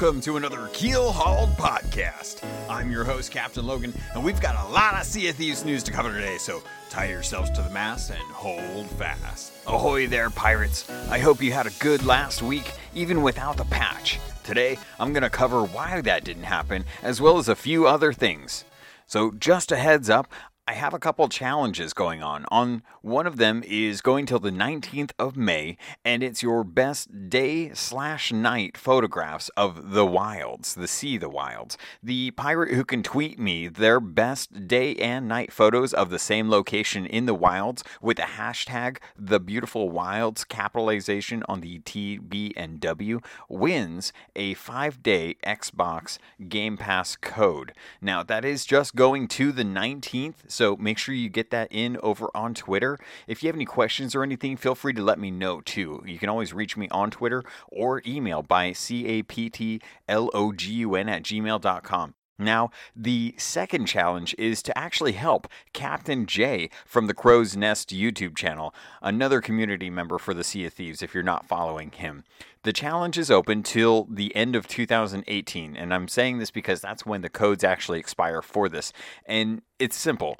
welcome to another Keel Hauled podcast. I'm your host, Captain Logan, and we've got a lot of Sea of Thieves news to cover today, so tie yourselves to the mast and hold fast. Ahoy there, pirates! I hope you had a good last week, even without the patch. Today, I'm going to cover why that didn't happen, as well as a few other things. So, just a heads up, I have a couple challenges going on. On one of them is going till the 19th of May, and it's your best day slash night photographs of the wilds, the sea, the wilds. The pirate who can tweet me their best day and night photos of the same location in the wilds with the hashtag the beautiful wilds capitalization on the T, B, and W wins a five day Xbox Game Pass code. Now that is just going to the 19th. So make sure you get that in over on Twitter. If you have any questions or anything, feel free to let me know too. You can always reach me on Twitter or email by captlogun at gmail.com. Now, the second challenge is to actually help Captain J from the Crow's Nest YouTube channel, another community member for the Sea of Thieves if you're not following him. The challenge is open till the end of 2018, and I'm saying this because that's when the codes actually expire for this. And it's simple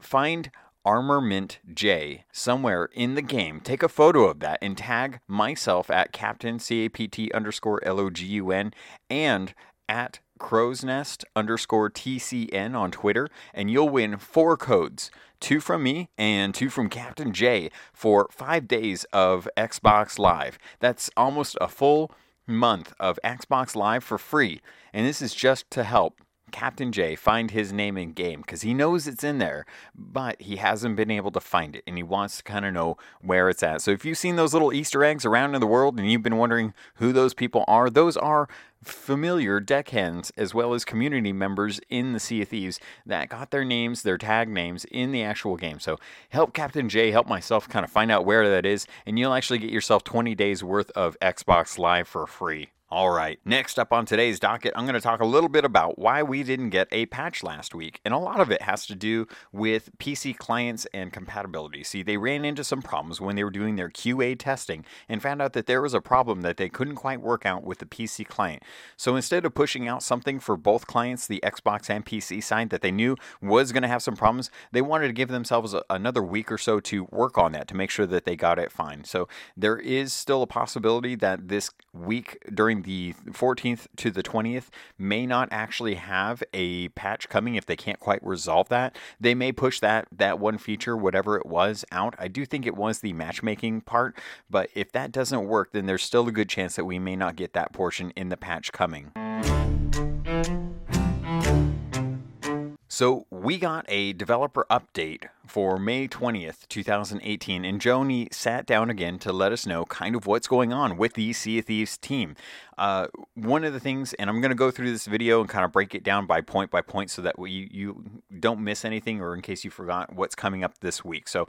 find Armament J somewhere in the game. Take a photo of that and tag myself at Captain C A P T underscore L O G U N and at crow's nest underscore TCN on Twitter, and you'll win four codes two from me and two from Captain J for five days of Xbox Live. That's almost a full month of Xbox Live for free, and this is just to help Captain J find his name in game because he knows it's in there, but he hasn't been able to find it and he wants to kind of know where it's at. So if you've seen those little Easter eggs around in the world and you've been wondering who those people are, those are familiar deckhands as well as community members in the Sea of Thieves that got their names, their tag names in the actual game. So help Captain J, help myself kind of find out where that is, and you'll actually get yourself 20 days worth of Xbox Live for free. All right, next up on today's docket, I'm going to talk a little bit about why we didn't get a patch last week. And a lot of it has to do with PC clients and compatibility. See, they ran into some problems when they were doing their QA testing and found out that there was a problem that they couldn't quite work out with the PC client. So instead of pushing out something for both clients, the Xbox and PC side, that they knew was going to have some problems, they wanted to give themselves a, another week or so to work on that to make sure that they got it fine. So there is still a possibility that this week during the 14th to the 20th may not actually have a patch coming if they can't quite resolve that. They may push that that one feature, whatever it was, out. I do think it was the matchmaking part, but if that doesn't work, then there's still a good chance that we may not get that portion in the patch coming. So we got a developer update for May 20th, 2018, and Joe Neate sat down again to let us know kind of what's going on with the Sea of Thieves team. Uh, one of the things, and I'm going to go through this video and kind of break it down by point by point so that you, you don't miss anything or in case you forgot what's coming up this week. So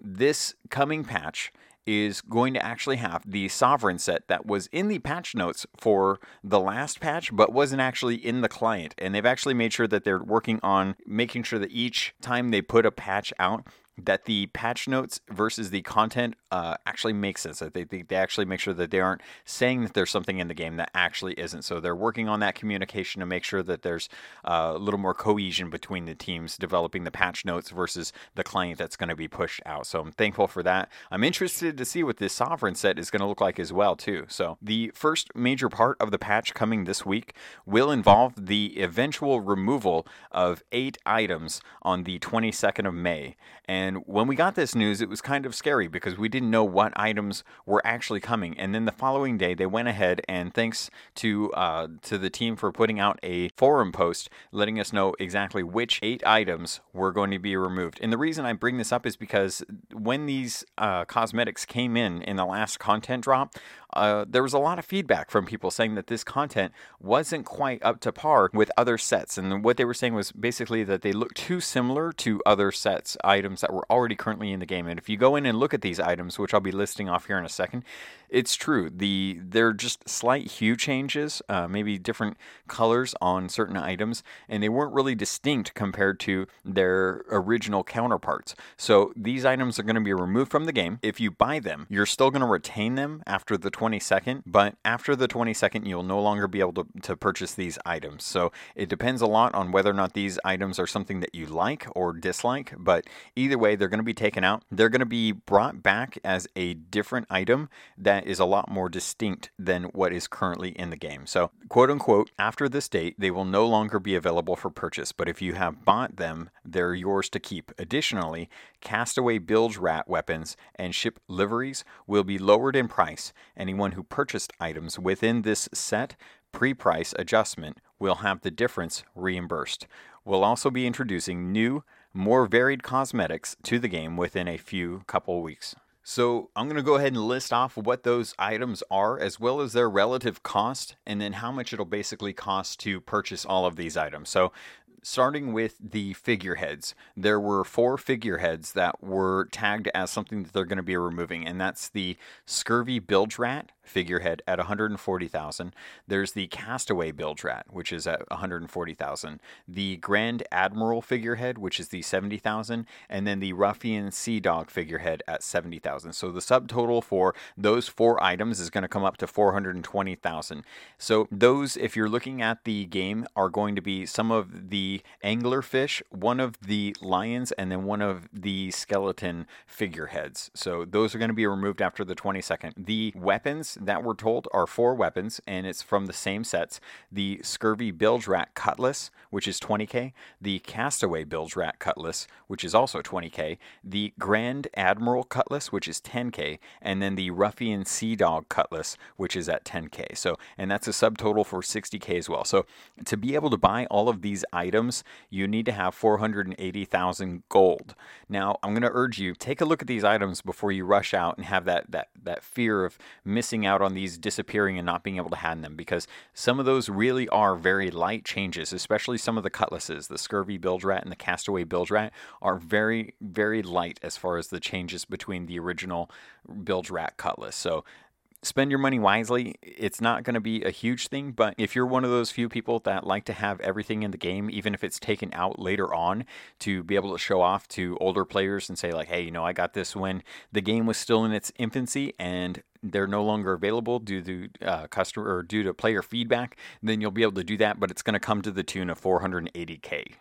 this coming patch is going to actually have the sovereign set that was in the patch notes for the last patch, but wasn't actually in the client. And they've actually made sure that they're working on making sure that each time they put a patch out, that the patch notes versus the content uh, actually makes sense. They, they, they actually make sure that they aren't saying that there's something in the game that actually isn't. So they're working on that communication to make sure that there's uh, a little more cohesion between the teams developing the patch notes versus the client that's going to be pushed out. So I'm thankful for that. I'm interested to see what this sovereign set is going to look like as well too. So the first major part of the patch coming this week will involve the eventual removal of eight items on the 22nd of May. And when we got this news, it was kind of scary because we didn't know what items were actually coming. And then the following day, they went ahead and thanks to uh, to the team for putting out a forum post letting us know exactly which eight items were going to be removed. And the reason I bring this up is because when these uh, cosmetics came in in the last content drop, uh, there was a lot of feedback from people saying that this content wasn't quite up to par with other sets. And what they were saying was basically that they looked too similar to other sets items that were already currently in the game. And if you go in and look at these items, which I'll be listing off here in a second, it's true. The they're just slight hue changes, uh, maybe different colors on certain items, and they weren't really distinct compared to their original counterparts. So these items are going to be removed from the game. If you buy them, you're still going to retain them after the 22nd, but after the 22nd, you'll no longer be able to, to purchase these items. So it depends a lot on whether or not these items are something that you like or dislike, but either way, they're going to be taken out. They're going to be brought back as a different item that is a lot more distinct than what is currently in the game. So, quote unquote, after this date, they will no longer be available for purchase, but if you have bought them, they're yours to keep. Additionally, castaway bilge rat weapons and ship liveries will be lowered in price. Anyone who purchased items within this set pre price adjustment will have the difference reimbursed. We'll also be introducing new, more varied cosmetics to the game within a few couple weeks. So I'm going to go ahead and list off what those items are, as well as their relative cost, and then how much it'll basically cost to purchase all of these items. So starting with the figureheads, there were four figureheads that were tagged as something that they're going to be removing, and that's the Scurvy Bilge Rat, figurehead at 140,000. There's the Castaway Bilge Rat, which is at 140,000. The Grand Admiral figurehead, which is the 70,000, and then the Ruffian Sea Dog figurehead at 70,000. So the subtotal for those four items is going to come up to 420,000. So those, if you're looking at the game, are going to be some of the anglerfish, one of the lions, and then one of the skeleton figureheads. So those are going to be removed after the 22nd. The weapons that we're told are four weapons, and it's from the same sets the Scurvy Bilge Rat Cutlass, which is 20k, the Castaway Bilge Rat Cutlass, which is also 20k, the Grand Admiral Cutlass, which is 10k, and then the Ruffian Sea Dog Cutlass, which is at 10k. So, and that's a subtotal for 60k as well. So, to be able to buy all of these items, you need to have 480,000 gold. Now, I'm going to urge you take a look at these items before you rush out and have that that that fear of missing out on these disappearing and not being able to hand them because some of those really are very light changes, especially some of the cutlasses. The Scurvy Bilge Rat and the Castaway Bilge Rat are very, very light as far as the changes between the original Bilge Rat cutlass. So spend your money wisely. It's not going to be a huge thing, but if you're one of those few people that like to have everything in the game, even if it's taken out later on, to be able to show off to older players and say, like, hey, you know, I got this when the game was still in its infancy and they're no longer available due to uh, customer or due to player feedback, then you'll be able to do that, but it's going to come to the tune of 480k.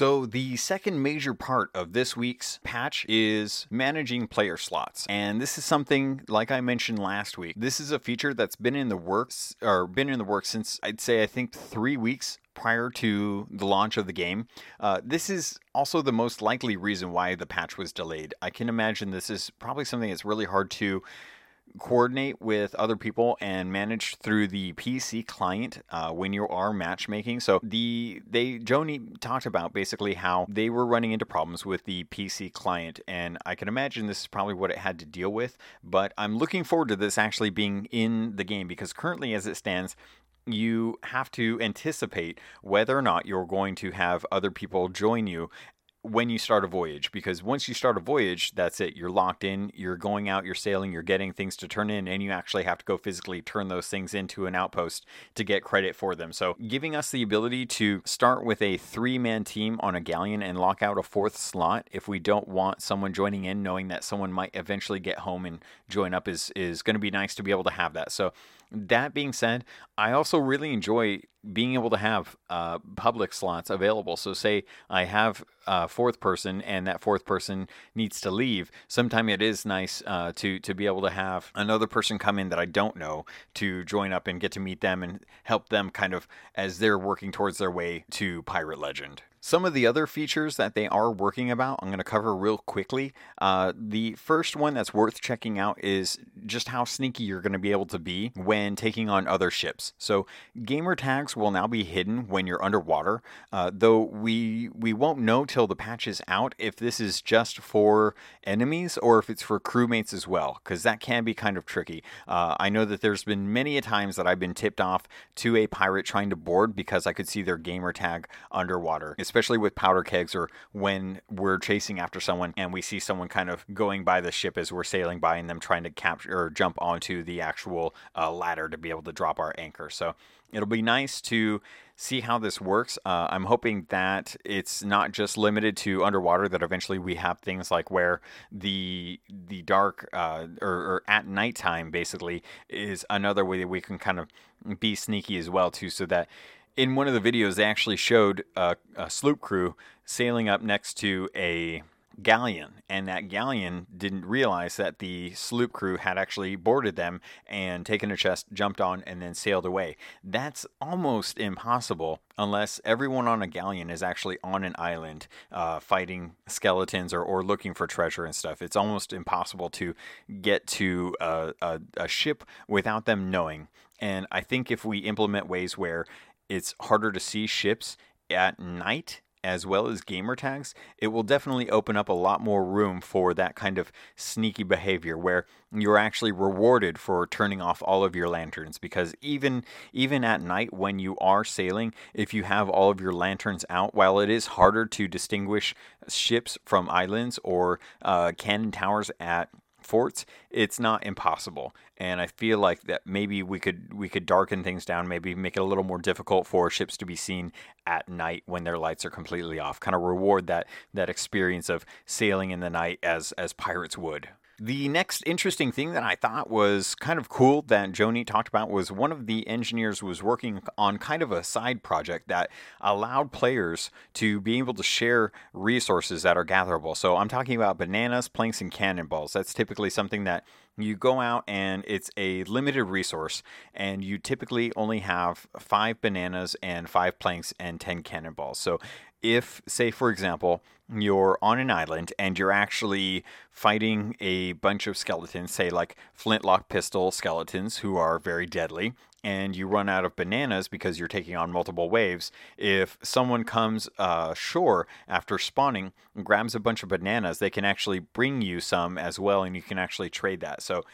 So, the second major part of this week's patch is managing player slots. And this is something, like I mentioned last week, this is a feature that's been in the works, or been in the works since I'd say, I think, three weeks prior to the launch of the game. Uh, this is also the most likely reason why the patch was delayed. I can imagine this is probably something that's really hard to coordinate with other people and manage through the PC client uh, when you are matchmaking. So the they Joe Neate talked about basically how they were running into problems with the PC client, and I can imagine this is probably what it had to deal with. But I'm looking forward to this actually being in the game because currently, as it stands, you have to anticipate whether or not you're going to have other people join you when you start a voyage because once you start a voyage that's it you're locked in you're going out you're sailing you're getting things to turn in and you actually have to go physically turn those things into an outpost to get credit for them. So giving us the ability to start with a three man team on a galleon and lock out a fourth slot if we don't want someone joining in knowing that someone might eventually get home and join up is is going to be nice to be able to have that. So that being said, I also really enjoy being able to have uh, public slots available. So, say I have a fourth person, and that fourth person needs to leave. Sometimes it is nice uh, to to be able to have another person come in that I don't know to join up and get to meet them and help them kind of as they're working towards their way to Pirate Legend. Some of the other features that they are working about, I'm going to cover real quickly. Uh, the first one that's worth checking out is just how sneaky you're going to be able to be when taking on other ships. So, gamer tags will now be hidden when you're underwater, uh, though we we won't know till the patch is out if this is just for enemies or if it's for crewmates as well, because that can be kind of tricky. Uh, I know that there's been many a times that I've been tipped off to a pirate trying to board because I could see their gamer tag underwater especially with powder kegs or when we're chasing after someone and we see someone kind of going by the ship as we're sailing by and them trying to capture or jump onto the actual uh, ladder to be able to drop our anchor. So it'll be nice to see how this works. Uh, I'm hoping that it's not just limited to underwater. That eventually we have things like where the the dark uh, or, or at nighttime basically is another way that we can kind of be sneaky as well too, so that in one of the videos they actually showed a, a sloop crew sailing up next to a galleon, and that galleon didn't realize that the sloop crew had actually boarded them and taken a chest, jumped on, and then sailed away. That's almost impossible unless everyone on a galleon is actually on an island uh, fighting skeletons or, or looking for treasure and stuff. It's almost impossible to get to a, a, a ship without them knowing. And I think if we implement ways where it's harder to see ships at night as well as gamer tags, it will definitely open up a lot more room for that kind of sneaky behavior where you're actually rewarded for turning off all of your lanterns because even even at night when you are sailing, if you have all of your lanterns out, while it is harder to distinguish ships from islands or uh, cannon towers at forts, it's not impossible. And I feel like that maybe we could we could darken things down, maybe make it a little more difficult for ships to be seen at night when their lights are completely off. Kind of reward that that experience of sailing in the night as as pirates would. The next interesting thing that I thought was kind of cool that Joe Neate talked about was one of the engineers was working on kind of a side project that allowed players to be able to share resources that are gatherable. So I'm talking about bananas, planks, and cannonballs. That's typically something that you go out and it's a limited resource, and you typically only have five bananas and five planks and 10 cannonballs. So if, say, for example, you're on an island and you're actually fighting a bunch of skeletons, say like flintlock pistol skeletons who are very deadly, and you run out of bananas because you're taking on multiple waves, if someone comes uh, ashore after spawning and grabs a bunch of bananas, they can actually bring you some as well, and you can actually trade that. So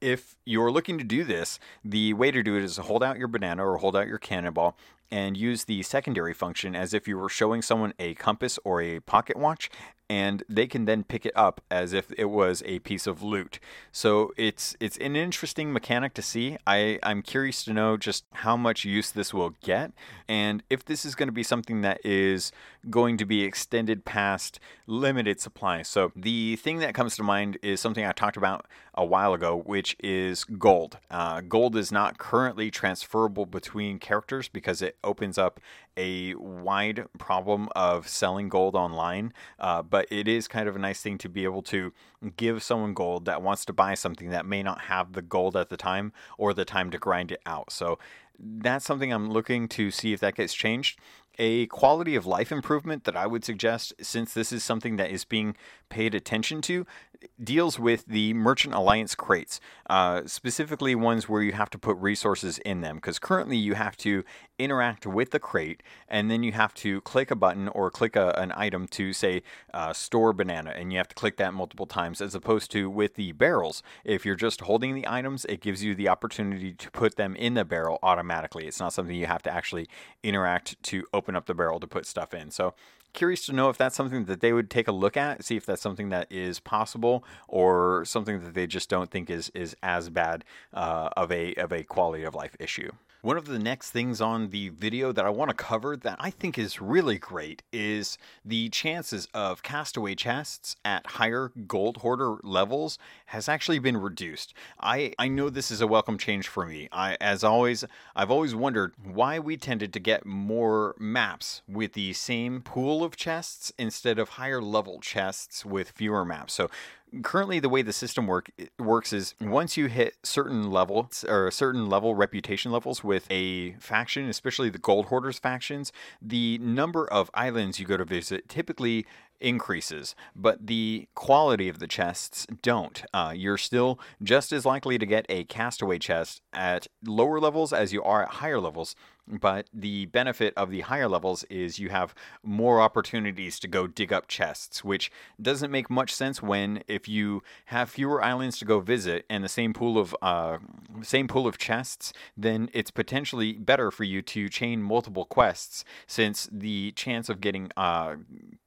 if you're looking to do this, the way to do it is to hold out your banana or hold out your cannonball and use the secondary function as if you were showing someone a compass or a pocket watch and they can then pick it up as if it was a piece of loot. So it's it's an interesting mechanic to see. I, I'm curious to know just how much use this will get and if this is going to be something that is going to be extended past limited supply. So the thing that comes to mind is something I talked about a while ago, which is gold. Uh, gold is not currently transferable between characters because it opens up a wide problem of selling gold online. Uh, but it is kind of a nice thing to be able to give someone gold that wants to buy something that may not have the gold at the time or the time to grind it out. So that's something I'm looking to see if that gets changed. A quality of life improvement that I would suggest, since this is something that is being paid attention to, deals with the Merchant Alliance crates, uh, specifically ones where you have to put resources in them. Because currently you have to interact with the crate, and then you have to click a button or click a, an item to say uh, store banana, and you have to click that multiple times. As opposed to with the barrels, if you're just holding the items, it gives you the opportunity to put them in the barrel automatically. It's not something you have to actually interact to open up the barrel to put stuff in. So curious to know if that's something that they would take a look at, see if that's something that is possible or something that they just don't think is is as bad uh, of a of a quality of life issue. One of the next things on the video that I want to cover that I think is really great is the chances of castaway chests at higher gold hoarder levels has actually been reduced. I, I know this is a welcome change for me. I as always I've always wondered why we tended to get more maps with the same pool of chests instead of higher level chests with fewer maps. So currently the way the system work works is once you hit certain levels or certain level reputation levels with a faction, especially the gold hoarders factions, the number of islands you go to visit typically increases, but the quality of the chests don't. Uh, you're still just as likely to get a castaway chest at lower levels as you are at higher levels, but the benefit of the higher levels is you have more opportunities to go dig up chests, which doesn't make much sense when if you have fewer islands to go visit and the same pool of uh, same pool of chests, then it's potentially better for you to chain multiple quests since the chance of getting uh,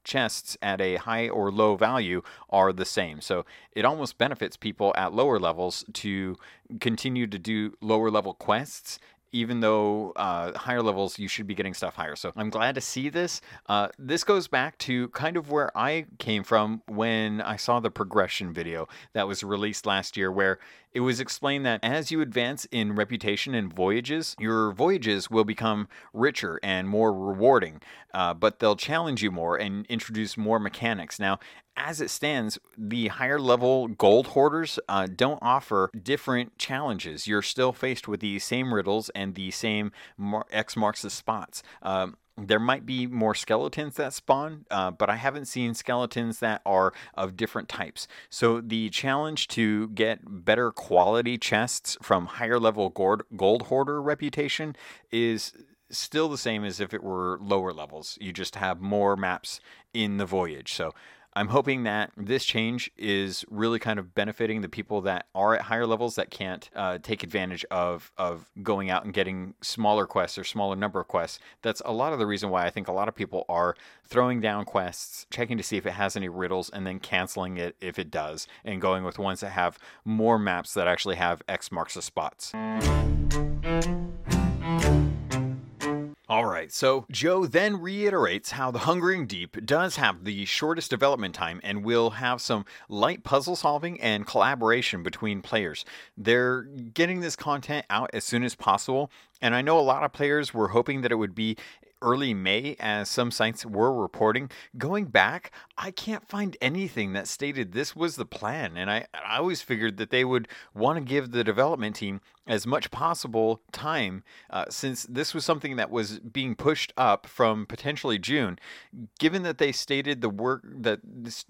chests at a high or low value are the same. So it almost benefits people at lower levels to continue to do lower level quests even though uh, higher levels you should be getting stuff higher. So I'm glad to see this. Uh, this goes back to kind of where I came from when I saw the progression video that was released last year, where it was explained that as you advance in reputation and voyages, your voyages will become richer and more rewarding, uh, but they'll challenge you more and introduce more mechanics. Now, as it stands, the higher level gold hoarders uh, don't offer different challenges. You're still faced with the same riddles and the same mar- X marks the spots. Um, there might be more skeletons that spawn, uh, but I haven't seen skeletons that are of different types. So the challenge to get better quality chests from higher level gold, gold hoarder reputation is still the same as if it were lower levels. You just have more maps in the voyage. So I'm hoping that this change is really kind of benefiting the people that are at higher levels that can't uh, take advantage of of going out and getting smaller quests or smaller number of quests. That's a lot of the reason why I think a lot of people are throwing down quests, checking to see if it has any riddles, and then canceling it if it does, and going with ones that have more maps that actually have X marks the spots. Right, so Joe then reiterates how The Hungering Deep does have the shortest development time and will have some light puzzle solving and collaboration between players. They're getting this content out as soon as possible, and I know a lot of players were hoping that it would be early May, as some sites were reporting. Going back, I can't find anything that stated this was the plan, and I, I always figured that they would want to give the development team as much possible time uh, since this was something that was being pushed up from potentially June. Given that they stated the work that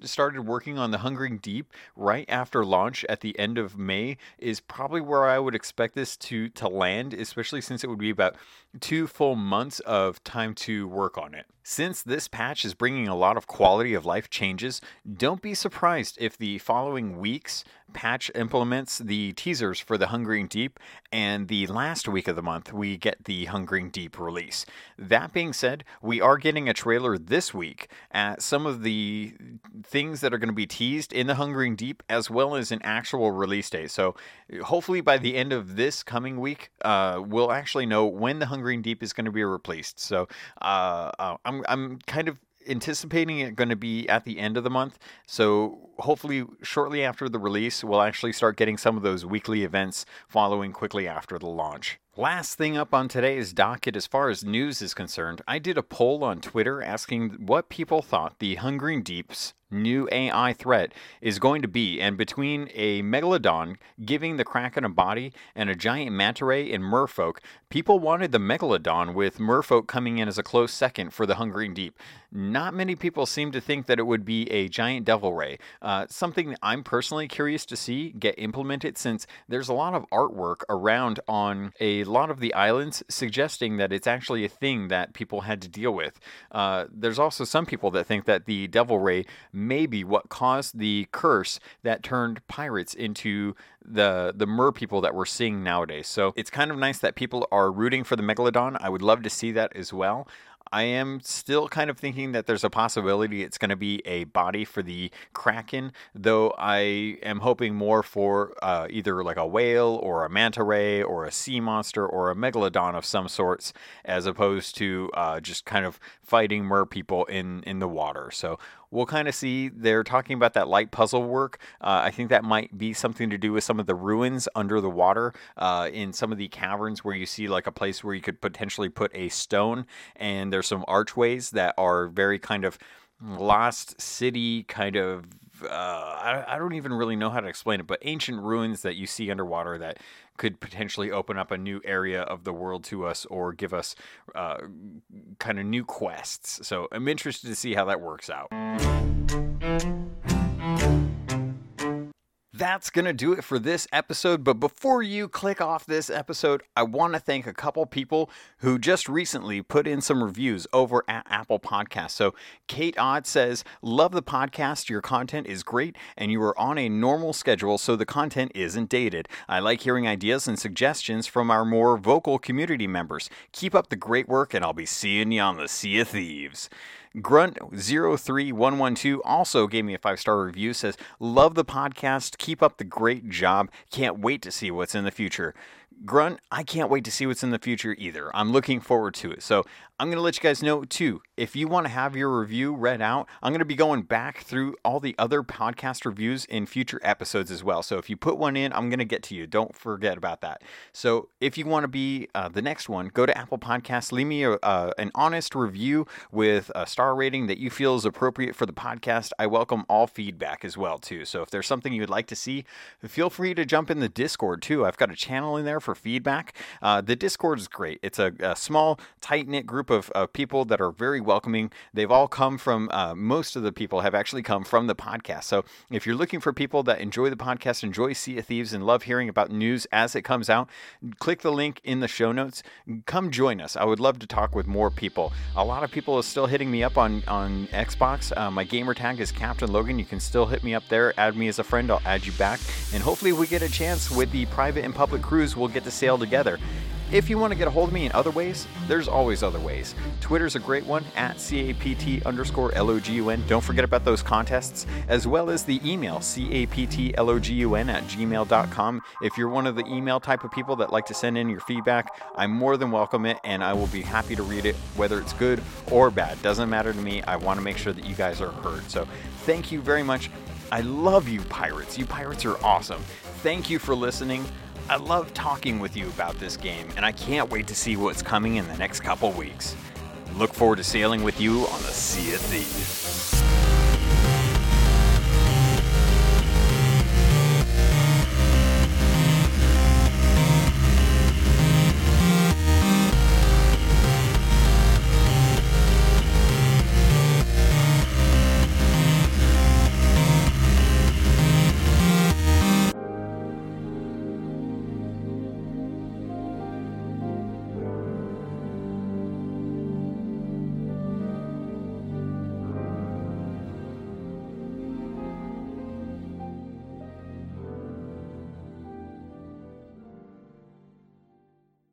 started working on the Hungering Deep right after launch at the end of May is probably where I would expect this to to land, especially since it would be about two full months of time to work on it. Since this patch is bringing a lot of quality of life changes, don't be surprised if the following week's patch implements the teasers for the Hungering Deep, and the last week of the month we get the Hungering Deep release. That being said, we are getting a trailer this week at some of the things that are going to be teased in the Hungering Deep, as well as an actual release date. So hopefully by the end of this coming week, uh, we'll actually know when the Hungering Deep is going to be released. So uh, uh I'm I'm I'm kind of anticipating it going to be at the end of the month. So hopefully, shortly after the release, we'll actually start getting some of those weekly events following quickly after the launch. Last thing up on today's docket, as far as news is concerned, I did a poll on Twitter asking what people thought the Hungering Deep's new AI threat is going to be. And between a megalodon giving the Kraken a body and a giant manta ray in merfolk, people wanted the megalodon with merfolk coming in as a close second for the Hungering Deep. Not many people seem to think that it would be a giant devil ray. Uh, something I'm personally curious to see get implemented since there's a lot of artwork around on a lot of the islands suggesting that it's actually a thing that people had to deal with. Uh, there's also some people that think that the devil ray may be what caused the curse that turned pirates into the the mer people that we're seeing nowadays. So it's kind of nice that people are rooting for the megalodon. I would love to see that as well. I am still kind of thinking that there's a possibility it's going to be a body for the Kraken, though I am hoping more for uh, either like a whale or a manta ray or a sea monster or a megalodon of some sorts, as opposed to uh, just kind of fighting mer people in, in the water. So we'll kind of see. They're talking about that light puzzle work. Uh, I think that might be something to do with some of the ruins under the water uh, in some of the caverns where you see like a place where you could potentially put a stone, and there's some archways that are very kind of lost city kind of uh, I, I, don't even really know how to explain it, but ancient ruins that you see underwater that could potentially open up a new area of the world to us or give us uh, kind of new quests. So I'm interested to see how that works out. That's going to do it for this episode. But before you click off this episode, I want to thank a couple people who just recently put in some reviews over at Apple Podcasts. So, Kate Odd says, Love the podcast. Your content is great, and you are on a normal schedule, so the content isn't dated. I like hearing ideas and suggestions from our more vocal community members. Keep up the great work, and I'll be seeing you on the Sea of Thieves. Grunt03112 also gave me a five star review. Says, Love the podcast. Keep up the great job. Can't wait to see what's in the future. Grunt, I can't wait to see what's in the future either. I'm looking forward to it. So I'm going to let you guys know too. If you want to have your review read out, I'm going to be going back through all the other podcast reviews in future episodes as well. So if you put one in, I'm going to get to you. Don't forget about that. So if you want to be uh, the next one, go to Apple Podcasts, leave me a, uh, an honest review with a star rating that you feel is appropriate for the podcast. I welcome all feedback as well too. So if there's something you would like to see, feel free to jump in the Discord too. I've got a channel in there for feedback. Uh, the Discord is great. It's a, a small, tight knit group of, of, people that are very welcoming. They've all come from, uh, most of the people have actually come from the podcast. So if you're looking for people that enjoy the podcast, enjoy Sea of Thieves, and love hearing about news as it comes out, click the link in the show notes. Come join us. I would love to talk with more people. A lot of people are still hitting me up on, on Xbox. Uh, my gamer tag is Captain Logan. You can still hit me up there, add me as a friend. I'll add you back. And hopefully, we get a chance with the private and public cruise. We'll get to sail together. If you want to get a hold of me in other ways, there's always other ways. Twitter's a great one at CAPT underscore LOGUN. Don't forget about those contests, as well as the email CAPTLOGUN at gmail.com. If you're one of the email type of people that like to send in your feedback, I more than welcome it and I will be happy to read it, whether it's good or bad. Doesn't matter to me. I want to make sure that you guys are heard. So thank you very much. I love you, pirates. You pirates are awesome. Thank you for listening. I love talking with you about this game, and I can't wait to see what's coming in the next couple weeks. Look forward to sailing with you on the Sea of Thieves.